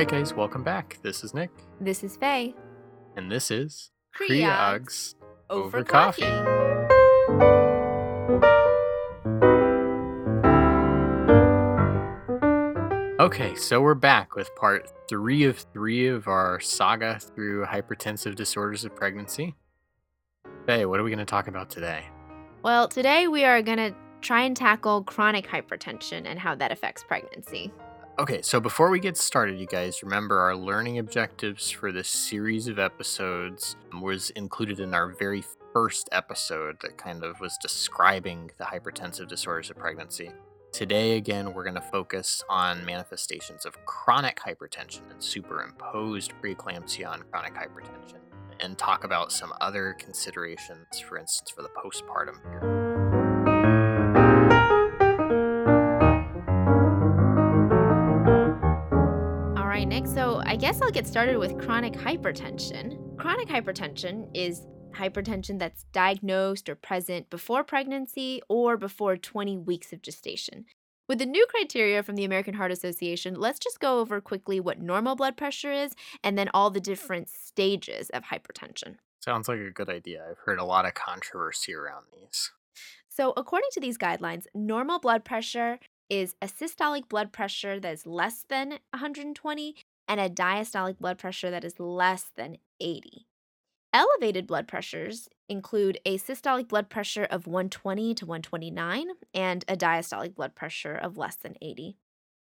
right, guys, welcome back. This is Nick, This is Faye. and this is Creogs over, over coffee. coffee. Okay, so we're back with part three of three of our saga through hypertensive disorders of pregnancy. Faye, what are we going to talk about today? Well, today we are going to try and tackle chronic hypertension and how that affects pregnancy. Okay, so before we get started, you guys remember our learning objectives for this series of episodes was included in our very first episode that kind of was describing the hypertensive disorders of pregnancy. Today, again, we're going to focus on manifestations of chronic hypertension and superimposed preeclampsia on chronic hypertension, and talk about some other considerations, for instance, for the postpartum period. Guess I'll get started with chronic hypertension. Chronic hypertension is hypertension that's diagnosed or present before pregnancy or before 20 weeks of gestation. With the new criteria from the American Heart Association, let's just go over quickly what normal blood pressure is and then all the different stages of hypertension. Sounds like a good idea. I've heard a lot of controversy around these. So, according to these guidelines, normal blood pressure is a systolic blood pressure that is less than 120 and a diastolic blood pressure that is less than 80. Elevated blood pressures include a systolic blood pressure of 120 to 129 and a diastolic blood pressure of less than 80.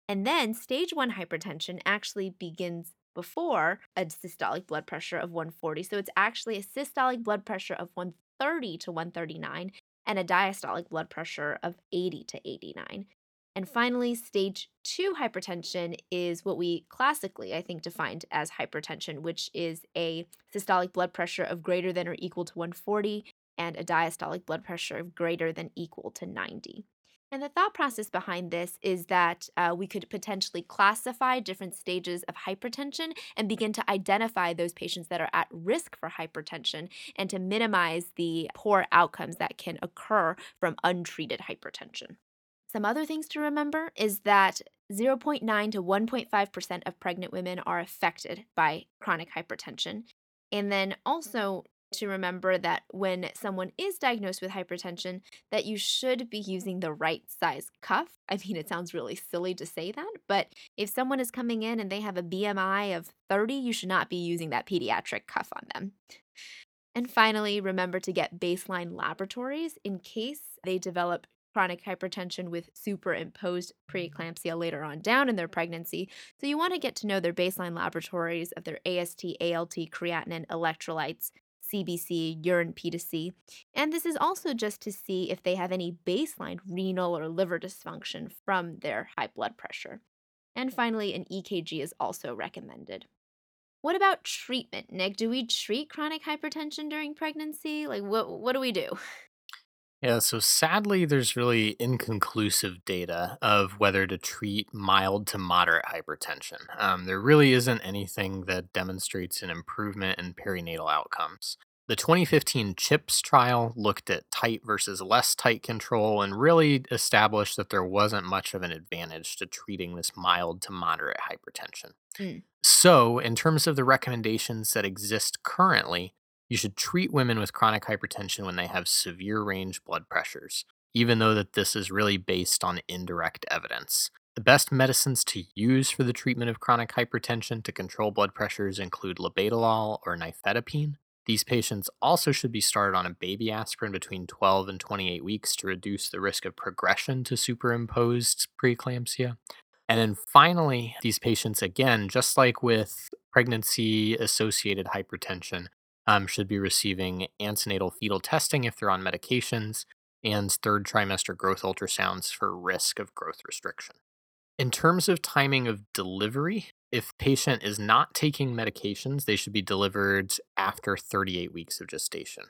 And then stage 1 hypertension actually begins before a systolic blood pressure of 140. So it's actually a systolic blood pressure of 130 to 139 and a diastolic blood pressure of 80 to 89. And finally, stage two hypertension is what we classically, I think, defined as hypertension, which is a systolic blood pressure of greater than or equal to 140 and a diastolic blood pressure of greater than equal to 90. And the thought process behind this is that uh, we could potentially classify different stages of hypertension and begin to identify those patients that are at risk for hypertension and to minimize the poor outcomes that can occur from untreated hypertension. Some other things to remember is that 0.9 to 1.5% of pregnant women are affected by chronic hypertension. And then also to remember that when someone is diagnosed with hypertension that you should be using the right size cuff. I mean it sounds really silly to say that, but if someone is coming in and they have a BMI of 30, you should not be using that pediatric cuff on them. And finally, remember to get baseline laboratories in case they develop chronic hypertension with superimposed mm-hmm. preeclampsia later on down in their pregnancy. So you want to get to know their baseline laboratories of their AST, ALT, creatinine, electrolytes, CBC, urine P2C. And this is also just to see if they have any baseline renal or liver dysfunction from their high blood pressure. And finally, an EKG is also recommended. What about treatment, Nick? Do we treat chronic hypertension during pregnancy? Like what what do we do? Yeah, so sadly, there's really inconclusive data of whether to treat mild to moderate hypertension. Um, there really isn't anything that demonstrates an improvement in perinatal outcomes. The 2015 CHIPS trial looked at tight versus less tight control and really established that there wasn't much of an advantage to treating this mild to moderate hypertension. Mm. So, in terms of the recommendations that exist currently, you should treat women with chronic hypertension when they have severe range blood pressures, even though that this is really based on indirect evidence. The best medicines to use for the treatment of chronic hypertension to control blood pressures include labetalol or nifedipine. These patients also should be started on a baby aspirin between 12 and 28 weeks to reduce the risk of progression to superimposed preeclampsia. And then finally, these patients, again, just like with pregnancy associated hypertension, um, should be receiving antenatal fetal testing if they're on medications and third trimester growth ultrasounds for risk of growth restriction. In terms of timing of delivery, if patient is not taking medications, they should be delivered after 38 weeks of gestation.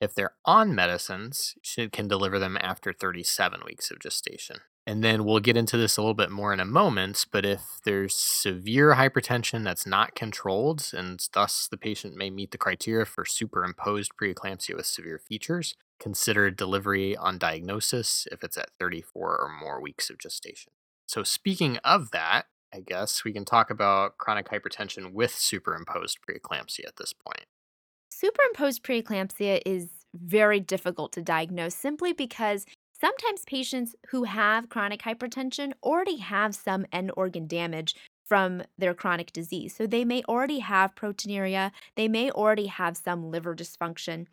If they're on medicines, should can deliver them after 37 weeks of gestation. And then we'll get into this a little bit more in a moment, but if there's severe hypertension that's not controlled, and thus the patient may meet the criteria for superimposed preeclampsia with severe features, consider delivery on diagnosis if it's at 34 or more weeks of gestation. So, speaking of that, I guess we can talk about chronic hypertension with superimposed preeclampsia at this point. Superimposed preeclampsia is very difficult to diagnose simply because sometimes patients who have chronic hypertension already have some end organ damage from their chronic disease. So they may already have proteinuria, they may already have some liver dysfunction.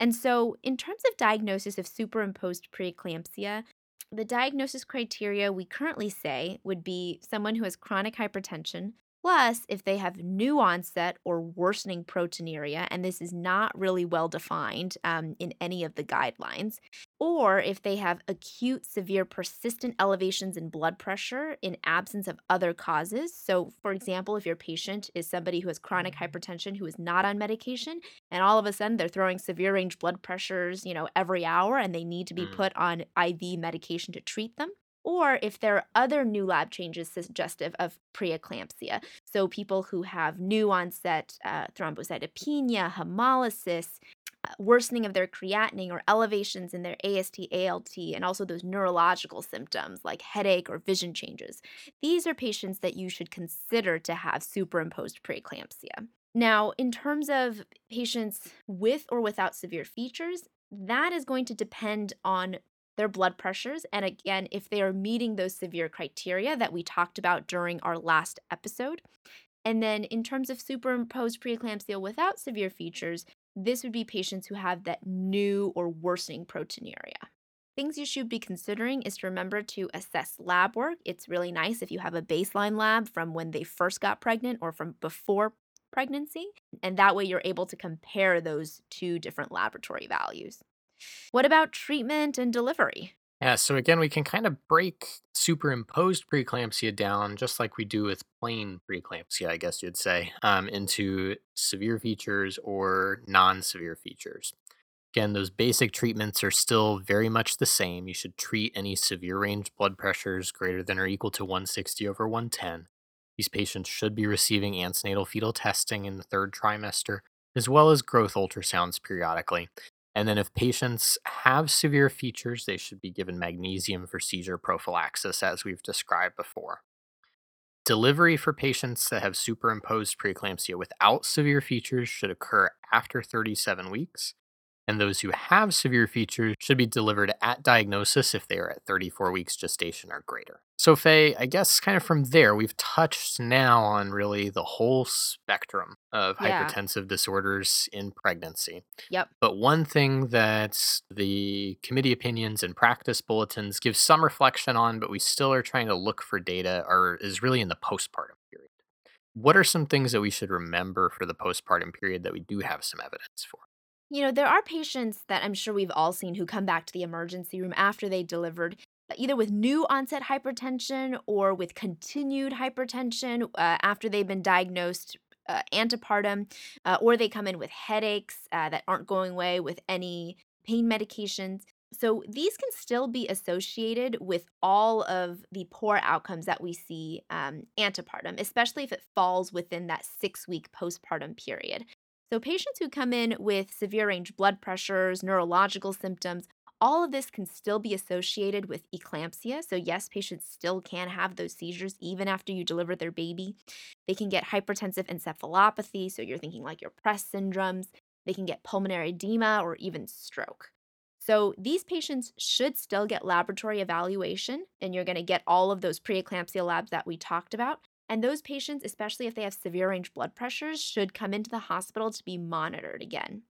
And so, in terms of diagnosis of superimposed preeclampsia, the diagnosis criteria we currently say would be someone who has chronic hypertension, plus if they have new onset or worsening proteinuria, and this is not really well defined um, in any of the guidelines, or if they have acute, severe, persistent elevations in blood pressure in absence of other causes. So, for example, if your patient is somebody who has chronic hypertension who is not on medication, and all of a sudden they're throwing severe range blood pressures, you know, every hour and they need to be Mm. put on IV medication to treat them. Or if there are other new lab changes suggestive of preeclampsia. So, people who have new onset uh, thrombocytopenia, hemolysis, uh, worsening of their creatinine or elevations in their AST, ALT, and also those neurological symptoms like headache or vision changes. These are patients that you should consider to have superimposed preeclampsia. Now, in terms of patients with or without severe features, that is going to depend on their blood pressures. And again, if they are meeting those severe criteria that we talked about during our last episode. And then in terms of superimposed preeclampsia without severe features, this would be patients who have that new or worsening proteinuria. Things you should be considering is to remember to assess lab work. It's really nice if you have a baseline lab from when they first got pregnant or from before pregnancy, and that way you're able to compare those two different laboratory values. What about treatment and delivery? Yeah, so again, we can kind of break superimposed preeclampsia down, just like we do with plain preeclampsia, I guess you'd say, um, into severe features or non severe features. Again, those basic treatments are still very much the same. You should treat any severe range blood pressures greater than or equal to 160 over 110. These patients should be receiving antenatal fetal testing in the third trimester, as well as growth ultrasounds periodically. And then, if patients have severe features, they should be given magnesium for seizure prophylaxis, as we've described before. Delivery for patients that have superimposed preeclampsia without severe features should occur after 37 weeks and those who have severe features should be delivered at diagnosis if they are at 34 weeks gestation or greater. So, Faye, I guess kind of from there, we've touched now on really the whole spectrum of Yeah. hypertensive disorders in pregnancy. Yep. But one thing that the committee opinions and practice bulletins give some reflection on, but we still are trying to look for data, are, is really in the postpartum period. What are some things that we should remember for the postpartum period that we do have some evidence for? You know, there are patients that I'm sure we've all seen who come back to the emergency room after they delivered, uh, either with new onset hypertension or with continued hypertension uh, after they've been diagnosed uh, antepartum, uh, or they come in with headaches uh, that aren't going away with any pain medications. So these can still be associated with all of the poor outcomes that we see um, antepartum, especially if it falls within that six week postpartum period. So, patients who come in with severe range blood pressures, neurological symptoms, all of this can still be associated with eclampsia. So, yes, patients still can have those seizures even after you deliver their baby. They can get hypertensive encephalopathy. So, you're thinking like your PRES syndromes. They can get pulmonary edema or even stroke. So, these patients should still get laboratory evaluation, and you're going to get all of those preeclampsia labs that we talked about. And those patients, especially if they have severe range blood pressures, should come into the hospital to be monitored again.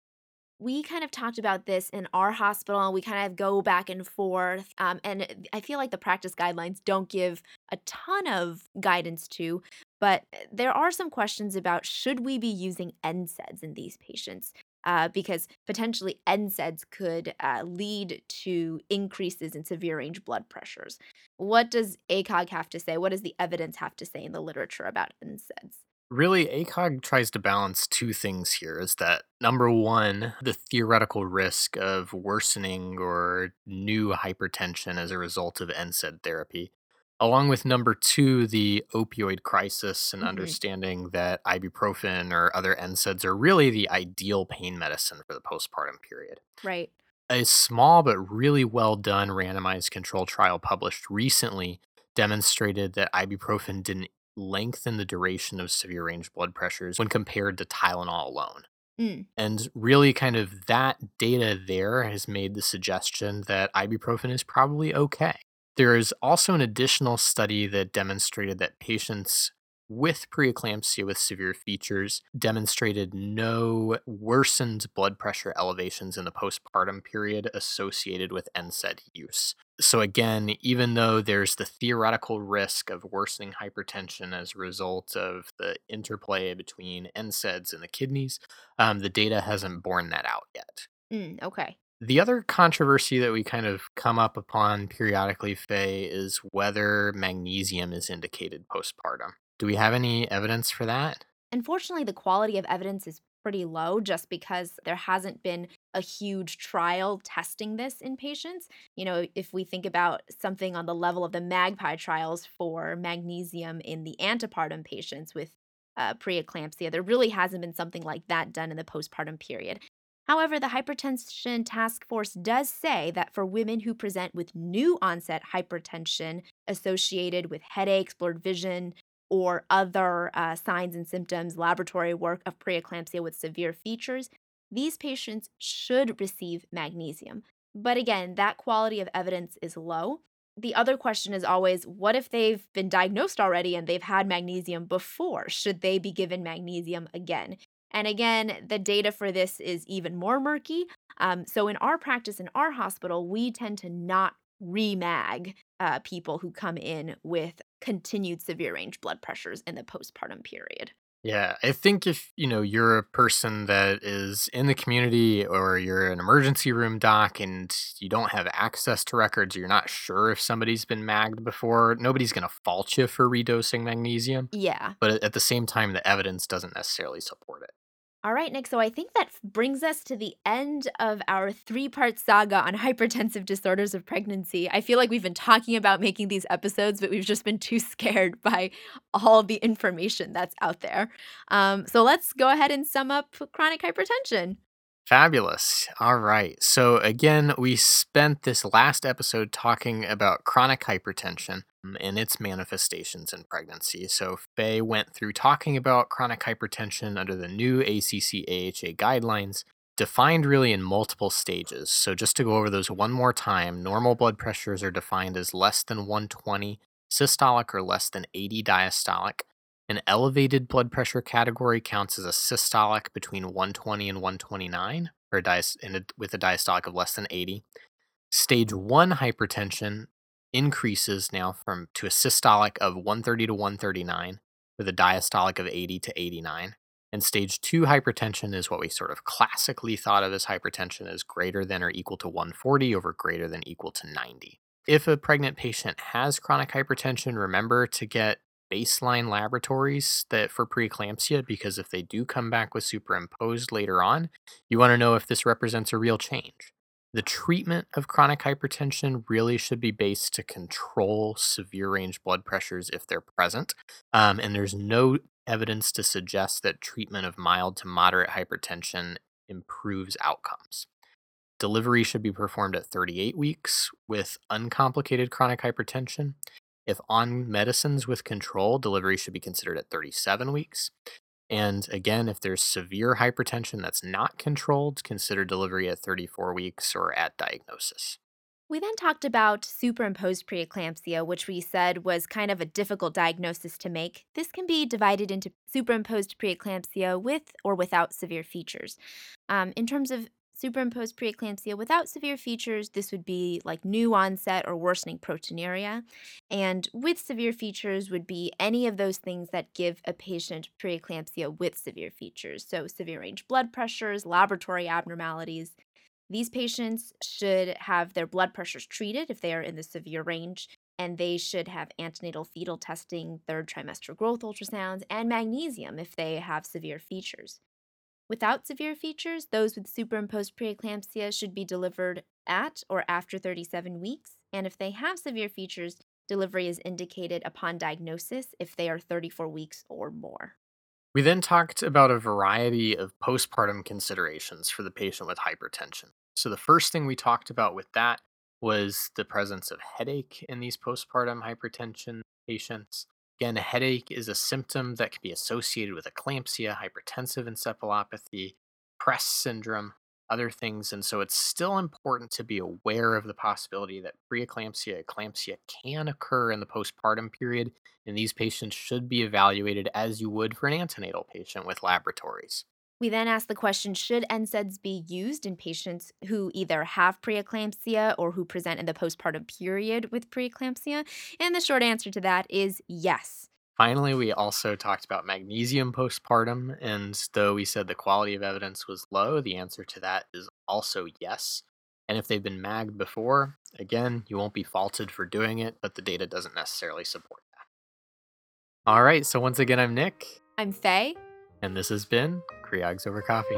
We kind of talked about this in our hospital, and we kind of go back and forth. Um, and I feel like the practice guidelines don't give a ton of guidance to, but there are some questions about should we be using NSAIDs in these patients? Uh, because potentially NSAIDs could uh, lead to increases in severe range blood pressures. What does ACOG have to say? What does the evidence have to say in the literature about NSAIDs? Really, ACOG tries to balance two things here is that number one, the theoretical risk of worsening or new hypertension as a result of NSAID therapy, along with number two, the opioid crisis and hmm understanding that ibuprofen or other NSAIDs are really the ideal pain medicine for the postpartum period. Right. A small but really well done randomized control trial published recently demonstrated that ibuprofen didn't lengthen the duration of severe range blood pressures when compared to Tylenol alone. Mm, And really, kind of that data there has made the suggestion that ibuprofen is probably okay. There is also an additional study that demonstrated that patients with preeclampsia with severe features demonstrated no worsened blood pressure elevations in the postpartum period associated with NSAID use. So, again, even though there's the theoretical risk of worsening hypertension as a result of the interplay between NSAIDs and the kidneys, um, the data hasn't borne that out yet. mm, okay. The other controversy that we kind of come up upon periodically, Faye, is whether magnesium is indicated postpartum. Do we have any evidence for that? Unfortunately, the quality of evidence is pretty low just because there hasn't been a huge trial testing this in patients. You know, if we think about something on the level of the MAGPIE trials for magnesium in the antepartum patients with uh, preeclampsia, there really hasn't been something like that done in the postpartum period. However, the Hypertension Task Force does say that for women who present with new onset hypertension associated with headaches, blurred vision, or other uh, signs and symptoms, laboratory work of preeclampsia with severe features, these patients should receive magnesium. But again, that quality of evidence is low. The other question is always what if they've been diagnosed already and they've had magnesium before? Should they be given magnesium again? And again, the data for this is even more murky. Um, so, in our practice in our hospital, we tend to not remag uh, people who come in with continued severe range blood pressures in the postpartum period. Yeah, I think if, you know, you're a person that is in the community or you're an emergency room doc and you don't have access to records, you're not sure if somebody's been magged before, nobody's going to fault you for redosing magnesium. Yeah. But at at the same time, the evidence doesn't necessarily support it. All right, Nick. So I think that brings us to the end of our three part saga on hypertensive disorders of pregnancy. I feel like we've been talking about making these episodes, but we've just been too scared by all the information that's out there. Um, so let's go ahead and sum up chronic hypertension. Fabulous. All right. So, again, we spent this last episode talking about chronic hypertension Um, and its manifestations in pregnancy. So, Faye went through talking about chronic hypertension under the new ACC AHA guidelines, defined really in multiple stages. So, just to go over those one more time, normal blood pressures are defined as less than 120 systolic or less than 80 diastolic. An elevated blood pressure category counts as a systolic between 120 and 129, or dias- a, with a diastolic of less than 80. Stage 1 hypertension increases now from to a systolic of 130 to 139 with a diastolic of 80 to 89. And stage 2 hypertension is what we sort of classically thought of as hypertension as greater than or equal to 140 over greater than equal to 90. If a pregnant patient has chronic hypertension, remember to get baseline laboratories that for preeclampsia because if they do come back with superimposed later on, you want to know if this represents a real change. The treatment of chronic hypertension really should be based to control severe range blood pressures if they're present. Um, and there's no evidence to suggest that treatment of mild to moderate hypertension improves outcomes. Delivery should be performed at 38 weeks with uncomplicated chronic hypertension. If on medicines with control, delivery should be considered at 37 weeks. And again, if there's severe hypertension that's not controlled, consider delivery at 34 weeks or at diagnosis. We then talked about superimposed preeclampsia, which we said was kind of a difficult diagnosis to make. This can be divided into superimposed preeclampsia with or without severe features. Um, in terms of superimposed preeclampsia without severe features, this would be like new onset or worsening proteinuria. And with severe features would be any of those things that give a patient preeclampsia with severe features. So, severe range blood pressures, laboratory abnormalities, these patients should have their blood pressures treated if they are in the severe range, and they should have antenatal fetal testing, third trimester growth ultrasounds, and magnesium if they have severe features. Without severe features, those with superimposed preeclampsia should be delivered at or after 37 weeks, and if they have severe features, delivery is indicated upon diagnosis if they are 34 weeks or more. We then talked about a variety of postpartum considerations for the patient with hypertension. So, the first thing we talked about with that was the presence of headache in these postpartum hypertension patients. Again, a headache is a symptom that can be associated with eclampsia, hypertensive encephalopathy, PRES syndrome, other things. And so it's still important to be aware of the possibility that preeclampsia, eclampsia can occur in the postpartum period. And these patients should be evaluated as you would for an antenatal patient with laboratories. We then asked the question Should NSAIDs be used in patients who either have preeclampsia or who present in the postpartum period with preeclampsia? And the short answer to that is yes. Finally, we also talked about magnesium postpartum, and though we said the quality of evidence was low, the answer to that is also yes. And if they've been magged before, again, you won't be faulted for doing it, but the data doesn't necessarily support that. All right, so once again, I'm Nick. I'm Faye. And this has been Creogs Over Coffee.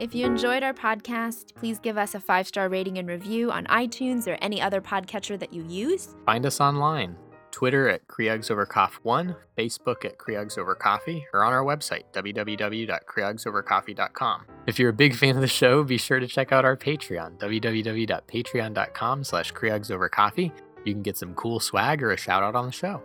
If you enjoyed our podcast, please give us a five star rating and review on iTunes or any other podcatcher that you use. Find us online Twitter at CreogsOverCoff1, Facebook at Creogs Over Coffee, or on our website, www.creogsovercoffee.com. If you're a big fan of the show, be sure to check out our Patreon, www.patreon.com slash creogsovercoffee. You can get some cool swag or a shout out on the show.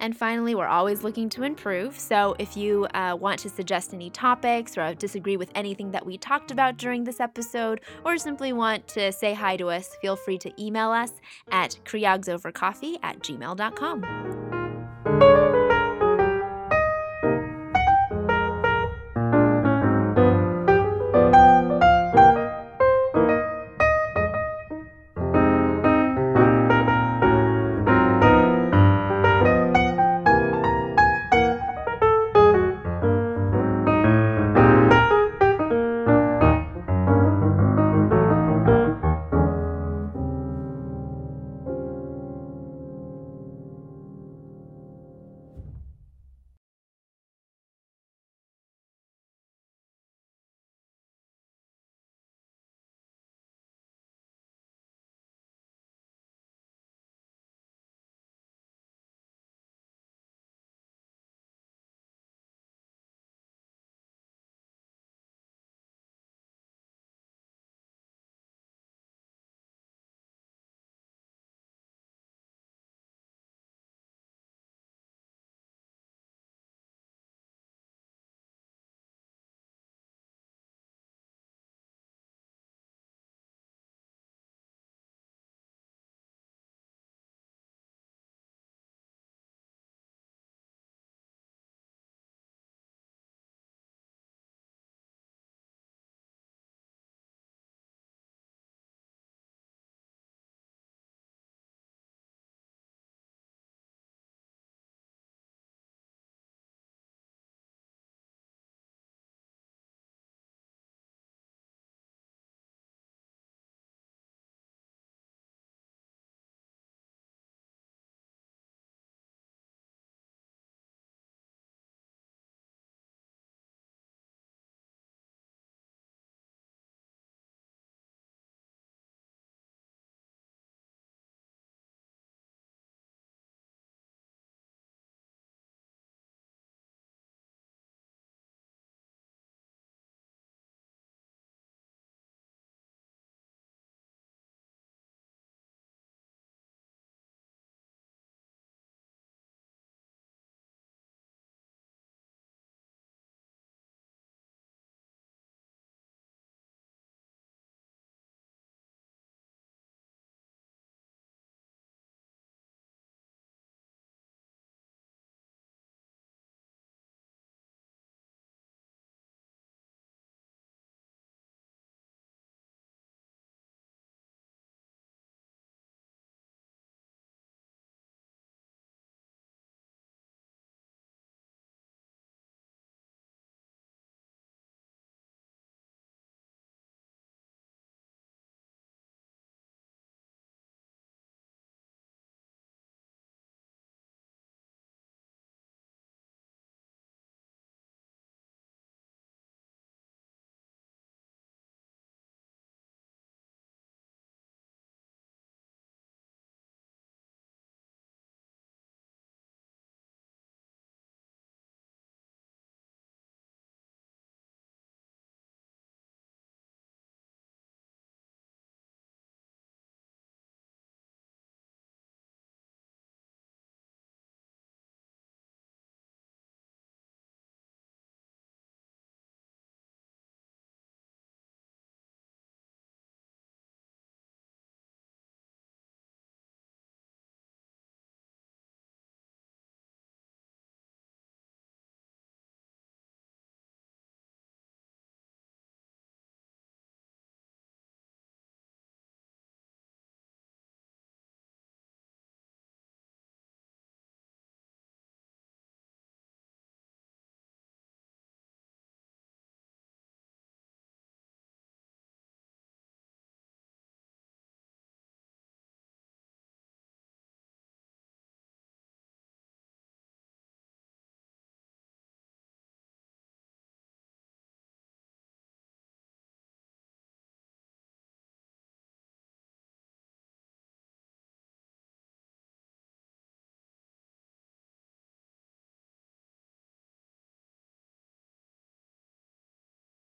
And finally, we're always looking to improve. So if you uh, want to suggest any topics or disagree with anything that we talked about during this episode, or simply want to say hi to us, feel free to email us at creogsovercoffee at gmail.com.